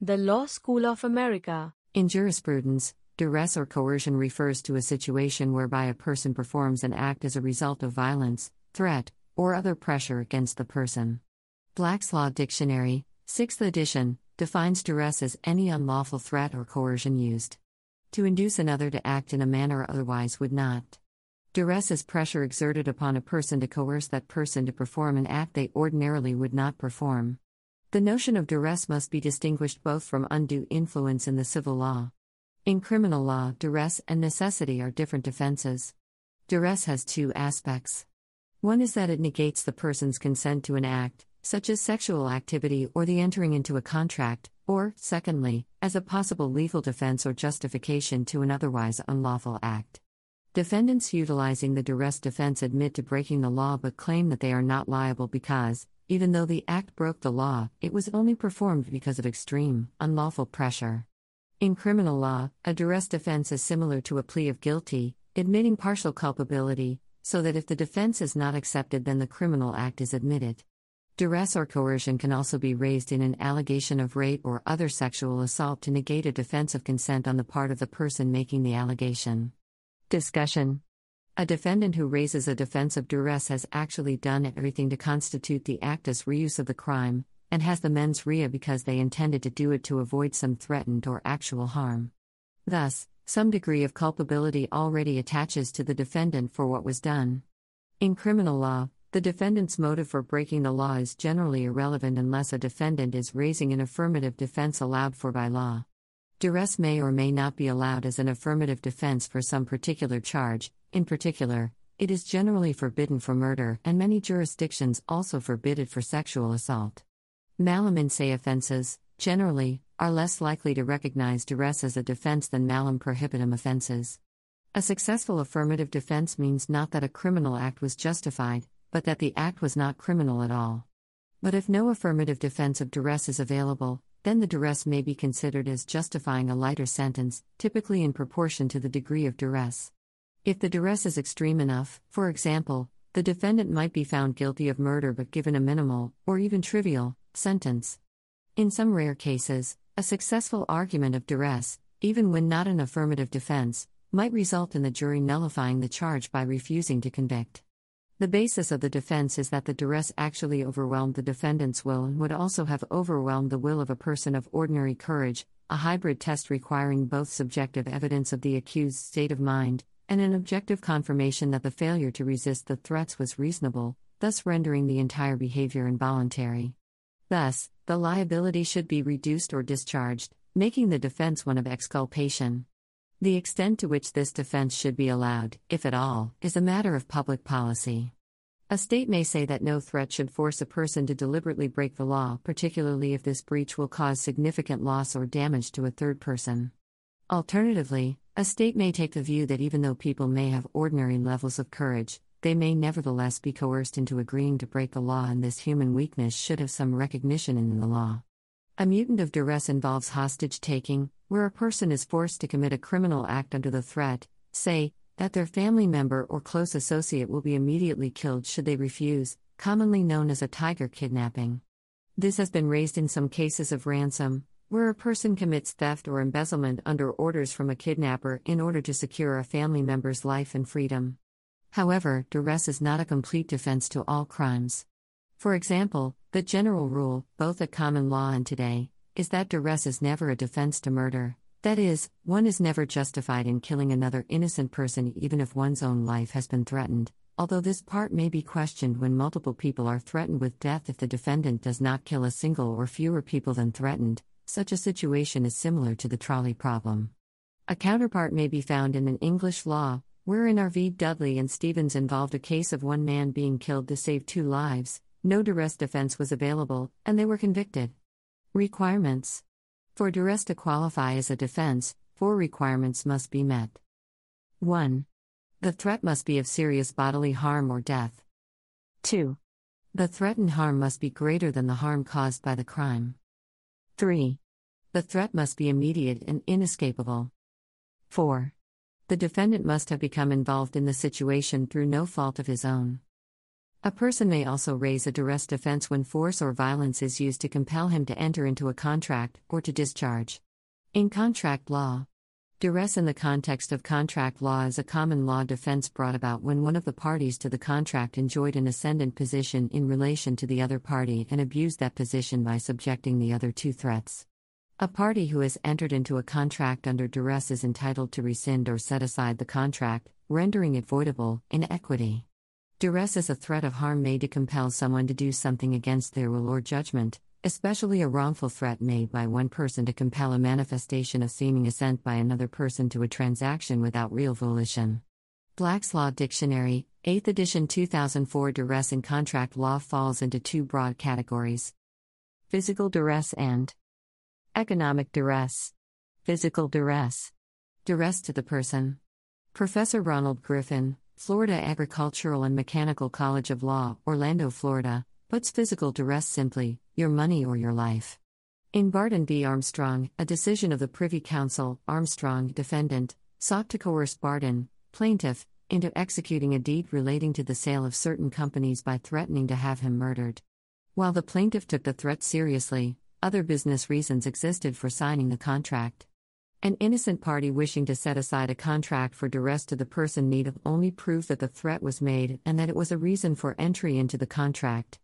The Law School of America. In jurisprudence, duress or coercion refers to a situation whereby a person performs an act as a result of violence, threat, or other pressure against the person. Black's Law Dictionary, 6th edition, defines duress as any unlawful threat or coercion used to induce another to act in a manner otherwise would not. Duress is pressure exerted upon a person to coerce that person to perform an act they ordinarily would not perform. The notion of duress must be distinguished both from undue influence in the civil law. In criminal law, duress and necessity are different defenses. Duress has two aspects. One is that it negates the person's consent to an act, such as sexual activity or the entering into a contract, or, secondly, as a possible legal defense or justification to an otherwise unlawful act. Defendants utilizing the duress defense admit to breaking the law but claim that they are not liable because, even though the act broke the law, it was only performed because of extreme, unlawful pressure. In criminal law, a duress defense is similar to a plea of guilty, admitting partial culpability, so that if the defense is not accepted, then the criminal act is admitted. Duress or coercion can also be raised in an allegation of rape or other sexual assault to negate a defense of consent on the part of the person making the allegation. Discussion a defendant who raises a defense of duress has actually done everything to constitute the actus reus of the crime, and has the mens rea because they intended to do it to avoid some threatened or actual harm. Thus, some degree of culpability already attaches to the defendant for what was done. In criminal law, the defendant's motive for breaking the law is generally irrelevant unless a defendant is raising an affirmative defense allowed for by law. Duress may or may not be allowed as an affirmative defense for some particular charge, in particular, it is generally forbidden for murder, and many jurisdictions also forbid it for sexual assault. Malum in se offenses, generally, are less likely to recognize duress as a defense than malum prohibitum offenses. A successful affirmative defense means not that a criminal act was justified, but that the act was not criminal at all. But if no affirmative defense of duress is available, then the duress may be considered as justifying a lighter sentence, typically in proportion to the degree of duress. If the duress is extreme enough, for example, the defendant might be found guilty of murder but given a minimal, or even trivial, sentence. In some rare cases, a successful argument of duress, even when not an affirmative defense, might result in the jury nullifying the charge by refusing to convict. The basis of the defense is that the duress actually overwhelmed the defendant's will and would also have overwhelmed the will of a person of ordinary courage, a hybrid test requiring both subjective evidence of the accused's state of mind and an objective confirmation that the failure to resist the threats was reasonable, thus rendering the entire behavior involuntary. Thus, the liability should be reduced or discharged, making the defense one of exculpation. The extent to which this defense should be allowed, if at all, is a matter of public policy. A state may say that no threat should force a person to deliberately break the law, particularly if this breach will cause significant loss or damage to a third person. Alternatively, a state may take the view that even though people may have ordinary levels of courage, they may nevertheless be coerced into agreeing to break the law, and this human weakness should have some recognition in the law. A mutant of duress involves hostage taking, where a person is forced to commit a criminal act under the threat, say, that their family member or close associate will be immediately killed should they refuse, commonly known as a tiger kidnapping. This has been raised in some cases of ransom, where a person commits theft or embezzlement under orders from a kidnapper in order to secure a family member's life and freedom. However, duress is not a complete defense to all crimes. For example, the general rule, both at common law and today, is that duress is never a defense to murder. That is, one is never justified in killing another innocent person even if one's own life has been threatened, although this part may be questioned when multiple people are threatened with death if the defendant does not kill a single or fewer people than threatened, such a situation is similar to the trolley problem. A counterpart may be found in an English law, wherein R. v. Dudley and Stevens involved a case of one man being killed to save two lives, no duress defense was available, and they were convicted. Requirements For duress to qualify as a defense, four requirements must be met. 1. The threat must be of serious bodily harm or death. 2. The threatened harm must be greater than the harm caused by the crime. 3. The threat must be immediate and inescapable. 4. The defendant must have become involved in the situation through no fault of his own. A person may also raise a duress defense when force or violence is used to compel him to enter into a contract or to discharge. In contract law, duress in the context of contract law is a common law defense brought about when one of the parties to the contract enjoyed an ascendant position in relation to the other party and abused that position by subjecting the other to threats. A party who has entered into a contract under duress is entitled to rescind or set aside the contract, rendering it voidable, in equity. Duress is a threat of harm made to compel someone to do something against their will or judgment, especially a wrongful threat made by one person to compel a manifestation of seeming assent by another person to a transaction without real volition. Black's Law Dictionary, 8th edition 2004 Duress in contract law falls into two broad categories physical duress and economic duress. Physical duress. Duress to the person. Professor Ronald Griffin, Florida Agricultural and Mechanical College of Law, Orlando, Florida, puts physical duress simply your money or your life. In Barton v. Armstrong, a decision of the Privy Council, Armstrong, defendant, sought to coerce Barton, plaintiff, into executing a deed relating to the sale of certain companies by threatening to have him murdered. While the plaintiff took the threat seriously, other business reasons existed for signing the contract. An innocent party wishing to set aside a contract for duress to the person need only prove that the threat was made and that it was a reason for entry into the contract.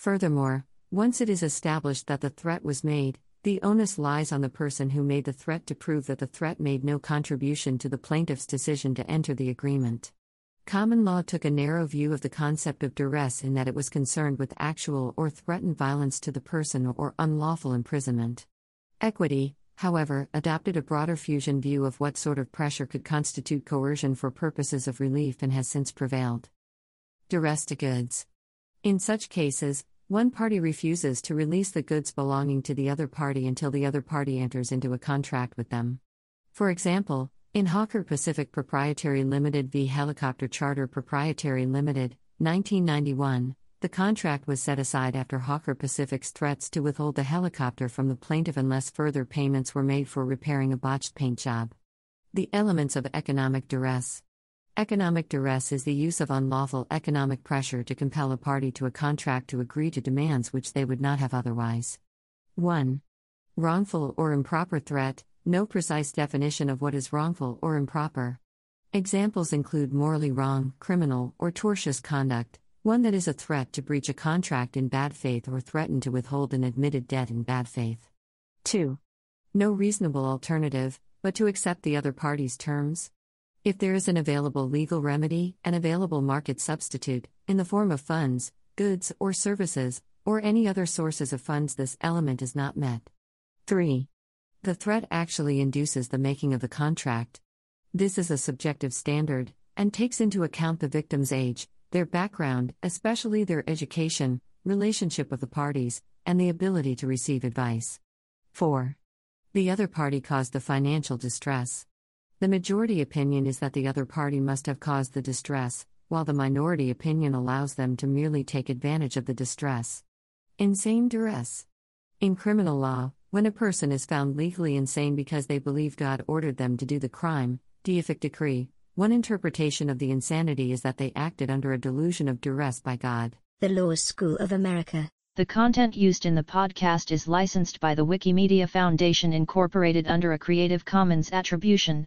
Furthermore, once it is established that the threat was made, the onus lies on the person who made the threat to prove that the threat made no contribution to the plaintiff's decision to enter the agreement. Common law took a narrow view of the concept of duress in that it was concerned with actual or threatened violence to the person or unlawful imprisonment. Equity, however, adopted a broader fusion view of what sort of pressure could constitute coercion for purposes of relief and has since prevailed. Duress to goods. In such cases, one party refuses to release the goods belonging to the other party until the other party enters into a contract with them. For example, in Hawker Pacific Proprietary Limited v. Helicopter Charter Proprietary Limited, 1991, the contract was set aside after Hawker Pacific's threats to withhold the helicopter from the plaintiff unless further payments were made for repairing a botched paint job. The elements of economic duress. Economic duress is the use of unlawful economic pressure to compel a party to a contract to agree to demands which they would not have otherwise. 1. Wrongful or improper threat, no precise definition of what is wrongful or improper. Examples include morally wrong, criminal, or tortious conduct, one that is a threat to breach a contract in bad faith or threaten to withhold an admitted debt in bad faith. 2. No reasonable alternative, but to accept the other party's terms. If there is an available legal remedy, an available market substitute, in the form of funds, goods, or services, or any other sources of funds, this element is not met. 3. The threat actually induces the making of the contract. This is a subjective standard, and takes into account the victim's age, their background, especially their education, relationship of the parties, and the ability to receive advice. 4. The other party caused the financial distress. The majority opinion is that the other party must have caused the distress, while the minority opinion allows them to merely take advantage of the distress. Insane duress. In criminal law, when a person is found legally insane because they believe God ordered them to do the crime, deific decree, one interpretation of the insanity is that they acted under a delusion of duress by God. The Law School of America. The content used in the podcast is licensed by the Wikimedia Foundation Incorporated under a Creative Commons Attribution,